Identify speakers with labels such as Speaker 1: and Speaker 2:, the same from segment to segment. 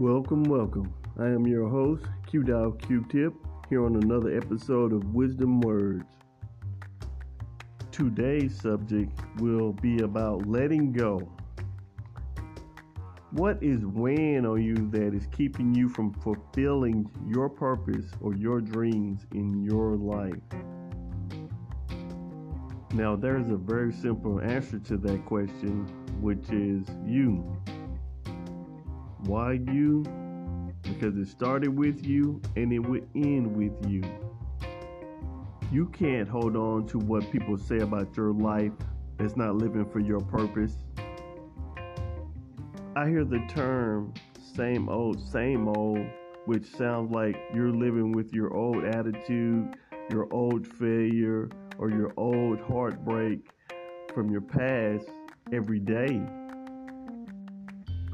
Speaker 1: Welcome, welcome. I am your host, Q Dial Q Tip, here on another episode of Wisdom Words. Today's subject will be about letting go. What is weighing on you that is keeping you from fulfilling your purpose or your dreams in your life? Now, there's a very simple answer to that question, which is you. Why you? Because it started with you and it will end with you. You can't hold on to what people say about your life that's not living for your purpose. I hear the term same old, same old, which sounds like you're living with your old attitude, your old failure, or your old heartbreak from your past every day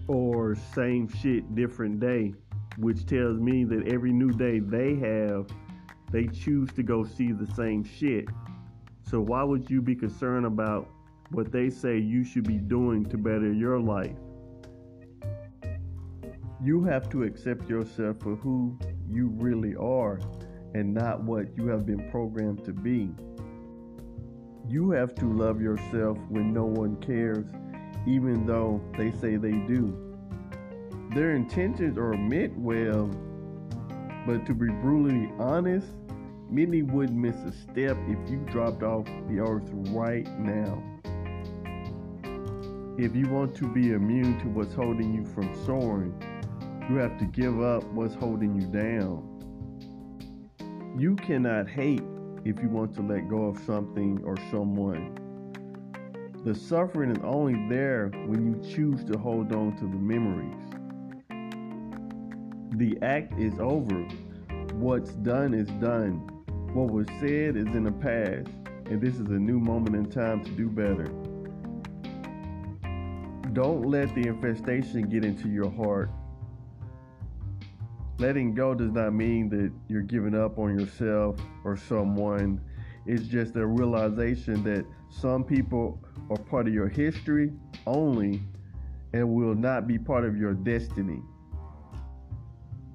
Speaker 1: or same shit, different day, which tells me that every new day they have, they choose to go see the same shit. So why would you be concerned about what they say you should be doing to better your life? You have to accept yourself for who you really are and not what you have been programmed to be. You have to love yourself when no one cares even though they say they do. Their intentions are meant well, but to be brutally honest, many would miss a step if you dropped off the earth right now. If you want to be immune to what's holding you from soaring, you have to give up what's holding you down. You cannot hate if you want to let go of something or someone. The suffering is only there when you choose to hold on to the memories. The act is over. What's done is done. What was said is in the past, and this is a new moment in time to do better. Don't let the infestation get into your heart. Letting go does not mean that you're giving up on yourself or someone. It's just a realization that some people are part of your history only and will not be part of your destiny.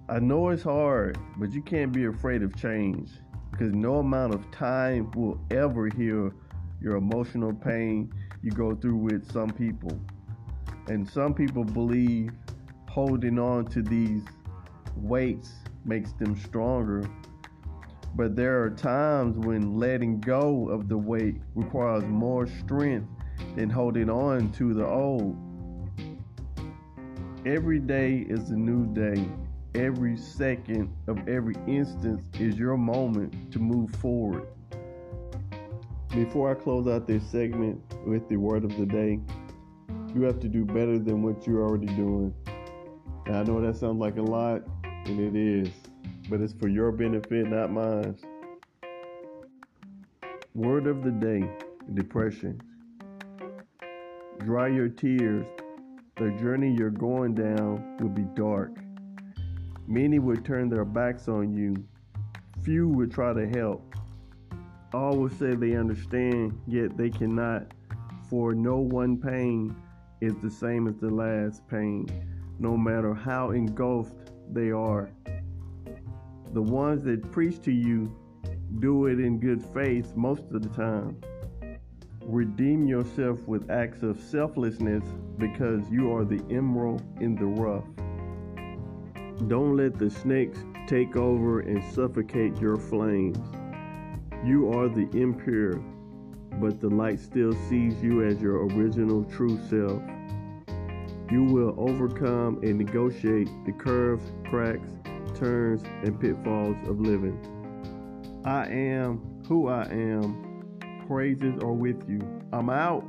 Speaker 1: I know it's hard, but you can't be afraid of change because no amount of time will ever heal your emotional pain you go through with some people. And some people believe holding on to these weights makes them stronger but there are times when letting go of the weight requires more strength than holding on to the old. Every day is a new day. Every second of every instance is your moment to move forward. Before I close out this segment with the word of the day, you have to do better than what you're already doing. I know that sounds like a lot, and it is but it's for your benefit, not mine. Word of the day depression. Dry your tears. The journey you're going down will be dark. Many will turn their backs on you. Few will try to help. All will say they understand, yet they cannot. For no one pain is the same as the last pain, no matter how engulfed they are. The ones that preach to you do it in good faith most of the time. Redeem yourself with acts of selflessness because you are the emerald in the rough. Don't let the snakes take over and suffocate your flames. You are the impure, but the light still sees you as your original true self. You will overcome and negotiate the curves, cracks, turns and pitfalls of living. I am who I am. Praises are with you. I'm out.